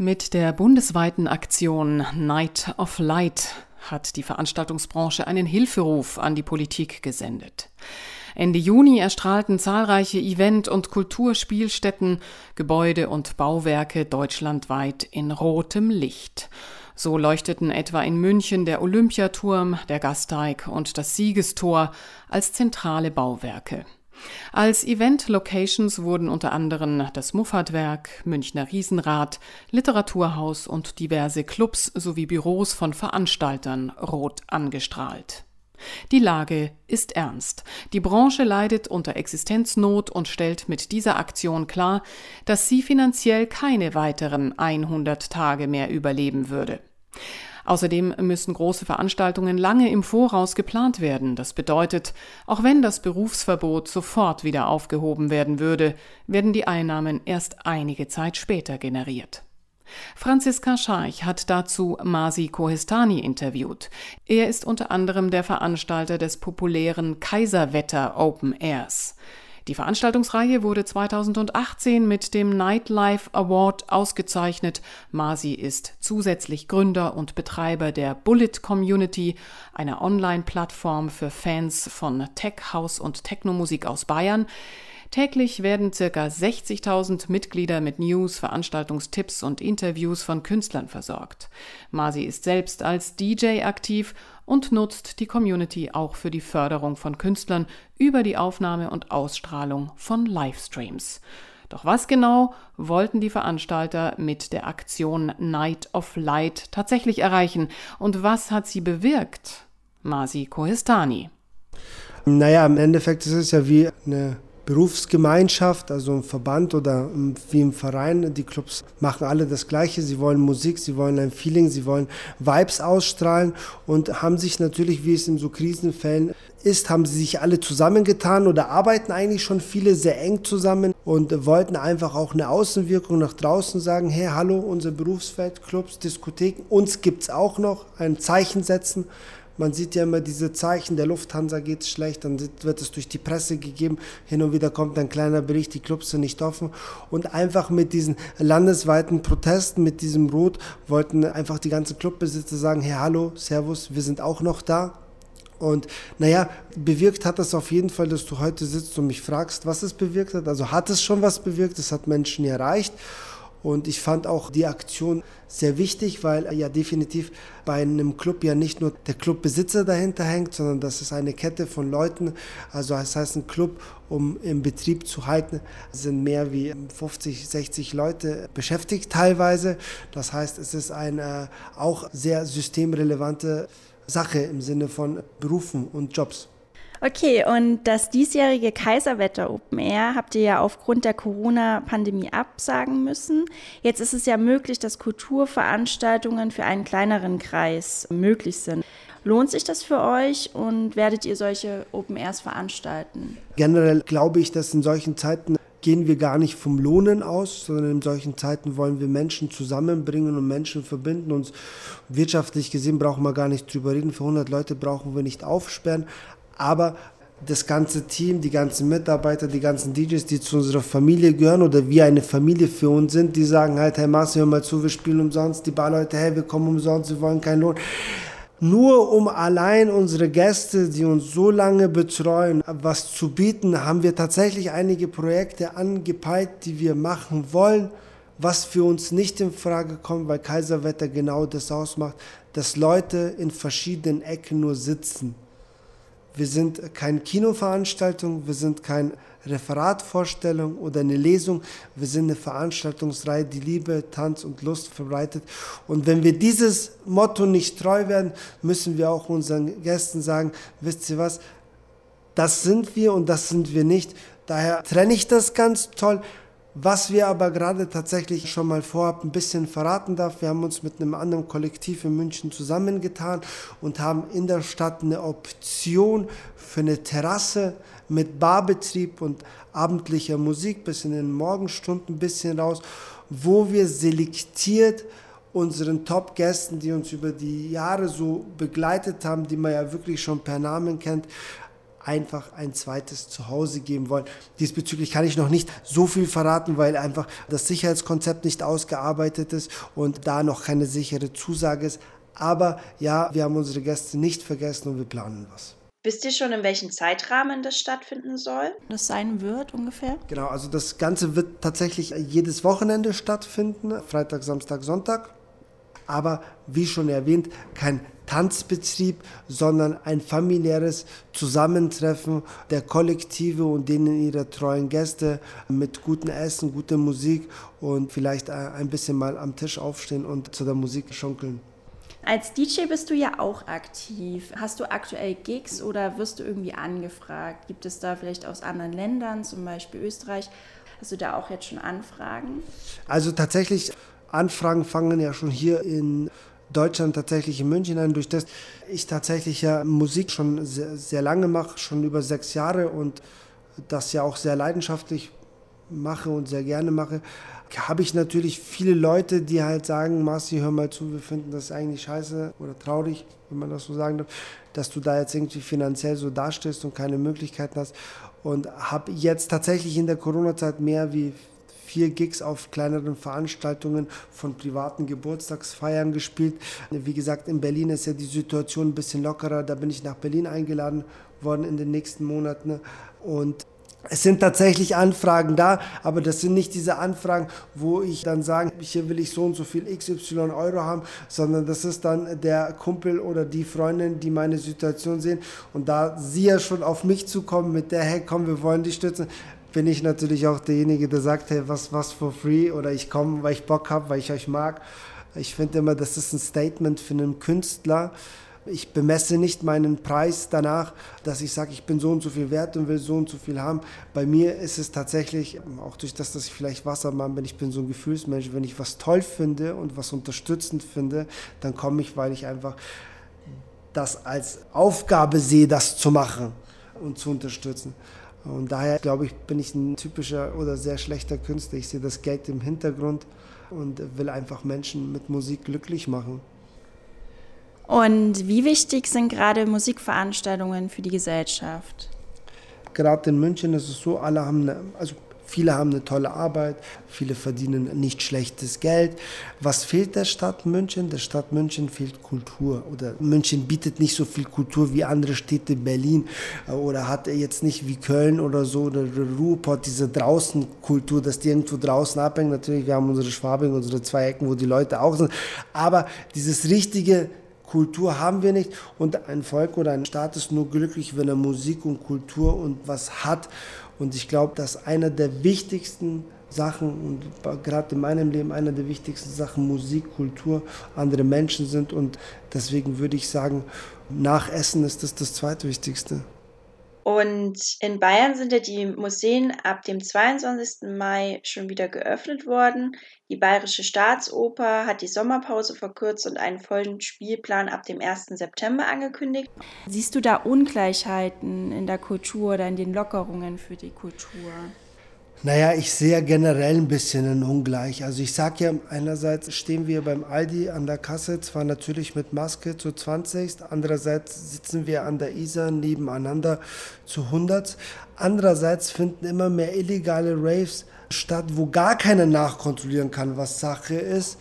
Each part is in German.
Mit der bundesweiten Aktion Night of Light hat die Veranstaltungsbranche einen Hilferuf an die Politik gesendet. Ende Juni erstrahlten zahlreiche Event- und Kulturspielstätten, Gebäude und Bauwerke deutschlandweit in rotem Licht. So leuchteten etwa in München der Olympiaturm, der Gasteig und das Siegestor als zentrale Bauwerke. Als Event-Locations wurden unter anderem das Muffatwerk, Münchner Riesenrad, Literaturhaus und diverse Clubs sowie Büros von Veranstaltern rot angestrahlt. Die Lage ist ernst. Die Branche leidet unter Existenznot und stellt mit dieser Aktion klar, dass sie finanziell keine weiteren 100 Tage mehr überleben würde. Außerdem müssen große Veranstaltungen lange im Voraus geplant werden. Das bedeutet, auch wenn das Berufsverbot sofort wieder aufgehoben werden würde, werden die Einnahmen erst einige Zeit später generiert. Franziska Scharch hat dazu Masi Kohestani interviewt. Er ist unter anderem der Veranstalter des populären Kaiserwetter Open Airs. Die Veranstaltungsreihe wurde 2018 mit dem Nightlife Award ausgezeichnet. Masi ist zusätzlich Gründer und Betreiber der Bullet Community, einer Online-Plattform für Fans von Tech House und Technomusik aus Bayern. Täglich werden ca. 60.000 Mitglieder mit News, Veranstaltungstipps und Interviews von Künstlern versorgt. Masi ist selbst als DJ aktiv und nutzt die Community auch für die Förderung von Künstlern über die Aufnahme und Ausstrahlung von Livestreams. Doch was genau wollten die Veranstalter mit der Aktion Night of Light tatsächlich erreichen und was hat sie bewirkt? Masi Kohestani. Naja, im Endeffekt ist es ja wie eine Berufsgemeinschaft, also ein Verband oder wie im Verein. Die Clubs machen alle das Gleiche. Sie wollen Musik, sie wollen ein Feeling, sie wollen Vibes ausstrahlen und haben sich natürlich, wie es in so Krisenfällen ist, haben sie sich alle zusammengetan oder arbeiten eigentlich schon viele sehr eng zusammen und wollten einfach auch eine Außenwirkung nach draußen sagen, hey, hallo, unser Berufsfeld, Clubs, Diskotheken, uns gibt es auch noch, ein Zeichen setzen man sieht ja immer diese Zeichen, der Lufthansa geht schlecht, dann wird es durch die Presse gegeben, hin und wieder kommt ein kleiner Bericht, die Clubs sind nicht offen. Und einfach mit diesen landesweiten Protesten, mit diesem Rot, wollten einfach die ganzen Clubbesitzer sagen, hey, hallo, Servus, wir sind auch noch da. Und naja, bewirkt hat das auf jeden Fall, dass du heute sitzt und mich fragst, was es bewirkt hat. Also hat es schon was bewirkt, es hat Menschen erreicht. Und ich fand auch die Aktion sehr wichtig, weil ja definitiv bei einem Club ja nicht nur der Clubbesitzer dahinter hängt, sondern das ist eine Kette von Leuten. Also das heißt, ein Club, um im Betrieb zu halten, sind mehr wie 50, 60 Leute beschäftigt teilweise. Das heißt, es ist eine auch sehr systemrelevante Sache im Sinne von Berufen und Jobs. Okay, und das diesjährige Kaiserwetter Open Air habt ihr ja aufgrund der Corona-Pandemie absagen müssen. Jetzt ist es ja möglich, dass Kulturveranstaltungen für einen kleineren Kreis möglich sind. Lohnt sich das für euch und werdet ihr solche Open Airs veranstalten? Generell glaube ich, dass in solchen Zeiten gehen wir gar nicht vom Lohnen aus, sondern in solchen Zeiten wollen wir Menschen zusammenbringen und Menschen verbinden. Und wirtschaftlich gesehen brauchen wir gar nicht drüber reden. Für 100 Leute brauchen wir nicht aufsperren aber das ganze Team, die ganzen Mitarbeiter, die ganzen DJs, die zu unserer Familie gehören oder wie eine Familie für uns sind, die sagen halt, hey Marcel, hör mal zu, wir spielen umsonst, die Barleute, hey, wir kommen umsonst, wir wollen keinen Lohn. Nur um allein unsere Gäste, die uns so lange betreuen, was zu bieten, haben wir tatsächlich einige Projekte angepeilt, die wir machen wollen, was für uns nicht in Frage kommt, weil Kaiserwetter genau das ausmacht, dass Leute in verschiedenen Ecken nur sitzen wir sind keine Kinoveranstaltung, wir sind keine Referatvorstellung oder eine Lesung. Wir sind eine Veranstaltungsreihe, die Liebe, Tanz und Lust verbreitet. Und wenn wir dieses Motto nicht treu werden, müssen wir auch unseren Gästen sagen, wisst ihr was, das sind wir und das sind wir nicht. Daher trenne ich das ganz toll. Was wir aber gerade tatsächlich schon mal vorab ein bisschen verraten darf, wir haben uns mit einem anderen Kollektiv in München zusammengetan und haben in der Stadt eine Option für eine Terrasse mit Barbetrieb und abendlicher Musik bis in den Morgenstunden ein bisschen raus, wo wir selektiert unseren Top-Gästen, die uns über die Jahre so begleitet haben, die man ja wirklich schon per Namen kennt, einfach ein zweites Zuhause geben wollen. Diesbezüglich kann ich noch nicht so viel verraten, weil einfach das Sicherheitskonzept nicht ausgearbeitet ist und da noch keine sichere Zusage ist. Aber ja, wir haben unsere Gäste nicht vergessen und wir planen was. Wisst ihr schon, in welchem Zeitrahmen das stattfinden soll? Das sein wird ungefähr? Genau, also das Ganze wird tatsächlich jedes Wochenende stattfinden, Freitag, Samstag, Sonntag. Aber wie schon erwähnt, kein Tanzbetrieb, sondern ein familiäres Zusammentreffen der Kollektive und denen ihrer treuen Gäste mit gutem Essen, guter Musik und vielleicht ein bisschen mal am Tisch aufstehen und zu der Musik schunkeln. Als DJ bist du ja auch aktiv. Hast du aktuell Gigs oder wirst du irgendwie angefragt? Gibt es da vielleicht aus anderen Ländern, zum Beispiel Österreich? Hast du da auch jetzt schon Anfragen? Also tatsächlich, Anfragen fangen ja schon hier in Deutschland tatsächlich in München an, durch das ich tatsächlich ja Musik schon sehr, sehr lange mache, schon über sechs Jahre und das ja auch sehr leidenschaftlich mache und sehr gerne mache, habe ich natürlich viele Leute, die halt sagen, Marci, hör mal zu, wir finden das eigentlich scheiße oder traurig, wenn man das so sagen darf, dass du da jetzt irgendwie finanziell so dastehst und keine Möglichkeiten hast. Und habe jetzt tatsächlich in der Corona-Zeit mehr wie vier Gigs auf kleineren Veranstaltungen von privaten Geburtstagsfeiern gespielt. Wie gesagt, in Berlin ist ja die Situation ein bisschen lockerer. Da bin ich nach Berlin eingeladen worden in den nächsten Monaten. Und es sind tatsächlich Anfragen da, aber das sind nicht diese Anfragen, wo ich dann sage, hier will ich so und so viel XY Euro haben, sondern das ist dann der Kumpel oder die Freundin, die meine Situation sehen. Und da sie ja schon auf mich zukommen mit der, hey komm, wir wollen dich stützen, bin ich natürlich auch derjenige, der sagt, hey, was, was for free oder ich komme, weil ich Bock habe, weil ich euch mag. Ich finde immer, das ist ein Statement für einen Künstler. Ich bemesse nicht meinen Preis danach, dass ich sage, ich bin so und so viel wert und will so und so viel haben. Bei mir ist es tatsächlich, auch durch das, dass ich vielleicht Wassermann bin, ich bin so ein Gefühlsmensch, wenn ich was toll finde und was unterstützend finde, dann komme ich, weil ich einfach das als Aufgabe sehe, das zu machen und zu unterstützen. Und daher glaube ich, bin ich ein typischer oder sehr schlechter Künstler. Ich sehe das Geld im Hintergrund und will einfach Menschen mit Musik glücklich machen. Und wie wichtig sind gerade Musikveranstaltungen für die Gesellschaft? Gerade in München ist es so, alle haben eine, also Viele haben eine tolle Arbeit, viele verdienen nicht schlechtes Geld. Was fehlt der Stadt München? Der Stadt München fehlt Kultur. Oder München bietet nicht so viel Kultur wie andere Städte, Berlin oder hat jetzt nicht wie Köln oder so oder Ruhrpott diese Draußenkultur, dass die irgendwo draußen abhängen. Natürlich, wir haben unsere Schwabing, unsere zwei Ecken, wo die Leute auch sind. Aber dieses richtige Kultur haben wir nicht und ein Volk oder ein Staat ist nur glücklich, wenn er Musik und Kultur und was hat. Und ich glaube, dass einer der wichtigsten Sachen und gerade in meinem Leben einer der wichtigsten Sachen Musik, Kultur, andere Menschen sind und deswegen würde ich sagen, nach Essen ist das das zweitwichtigste. Und in Bayern sind ja die Museen ab dem 22. Mai schon wieder geöffnet worden. Die Bayerische Staatsoper hat die Sommerpause verkürzt und einen vollen Spielplan ab dem 1. September angekündigt. Siehst du da Ungleichheiten in der Kultur oder in den Lockerungen für die Kultur? Naja, ich sehe generell ein bisschen ein Ungleich. Also ich sage ja, einerseits stehen wir beim Aldi an der Kasse, zwar natürlich mit Maske zu 20, andererseits sitzen wir an der Isar nebeneinander zu 100. Andererseits finden immer mehr illegale Raves statt, wo gar keiner nachkontrollieren kann, was Sache ist.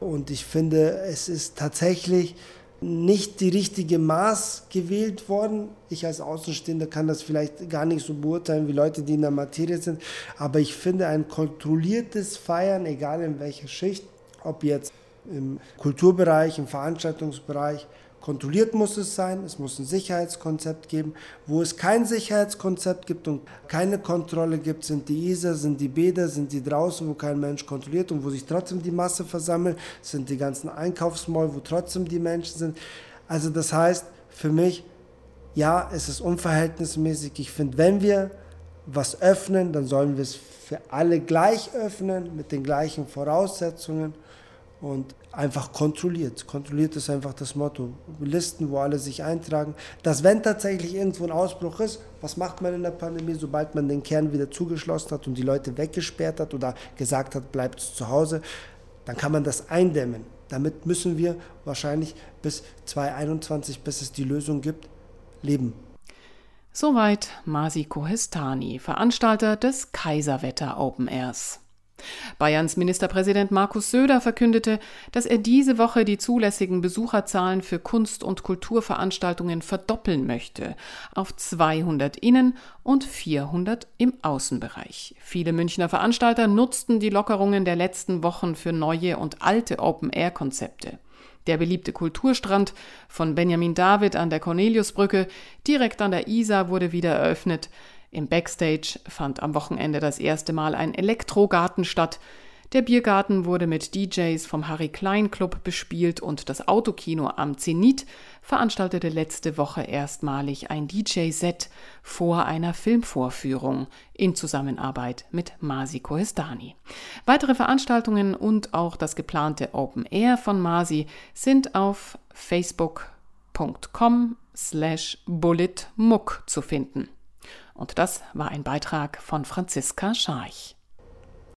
Und ich finde, es ist tatsächlich nicht die richtige Maß gewählt worden. Ich als Außenstehender kann das vielleicht gar nicht so beurteilen wie Leute, die in der Materie sind. Aber ich finde ein kontrolliertes Feiern, egal in welcher Schicht, ob jetzt im Kulturbereich, im Veranstaltungsbereich, Kontrolliert muss es sein, es muss ein Sicherheitskonzept geben. Wo es kein Sicherheitskonzept gibt und keine Kontrolle gibt, sind die Isar, sind die Bäder, sind die draußen, wo kein Mensch kontrolliert und wo sich trotzdem die Masse versammelt, sind die ganzen Einkaufsmall, wo trotzdem die Menschen sind. Also das heißt, für mich, ja, es ist unverhältnismäßig. Ich finde, wenn wir was öffnen, dann sollen wir es für alle gleich öffnen, mit den gleichen Voraussetzungen und einfach kontrolliert. Kontrolliert ist einfach das Motto. Listen, wo alle sich eintragen. Dass wenn tatsächlich irgendwo ein Ausbruch ist, was macht man in der Pandemie, sobald man den Kern wieder zugeschlossen hat und die Leute weggesperrt hat oder gesagt hat, bleibt zu Hause, dann kann man das eindämmen. Damit müssen wir wahrscheinlich bis 2021, bis es die Lösung gibt, leben. Soweit Masi Kohestani, Veranstalter des Kaiserwetter Open Airs. Bayerns Ministerpräsident Markus Söder verkündete, dass er diese Woche die zulässigen Besucherzahlen für Kunst- und Kulturveranstaltungen verdoppeln möchte auf 200 innen und 400 im Außenbereich. Viele Münchner Veranstalter nutzten die Lockerungen der letzten Wochen für neue und alte Open-Air-Konzepte. Der beliebte Kulturstrand von Benjamin David an der Corneliusbrücke direkt an der Isar wurde wieder eröffnet. Im Backstage fand am Wochenende das erste Mal ein Elektrogarten statt. Der Biergarten wurde mit DJs vom Harry Klein Club bespielt und das Autokino am Zenit veranstaltete letzte Woche erstmalig ein DJ-Set vor einer Filmvorführung in Zusammenarbeit mit Masi Kohestani. Weitere Veranstaltungen und auch das geplante Open Air von Masi sind auf facebook.com slash bulletmuck zu finden. Und das war ein Beitrag von Franziska Scharch.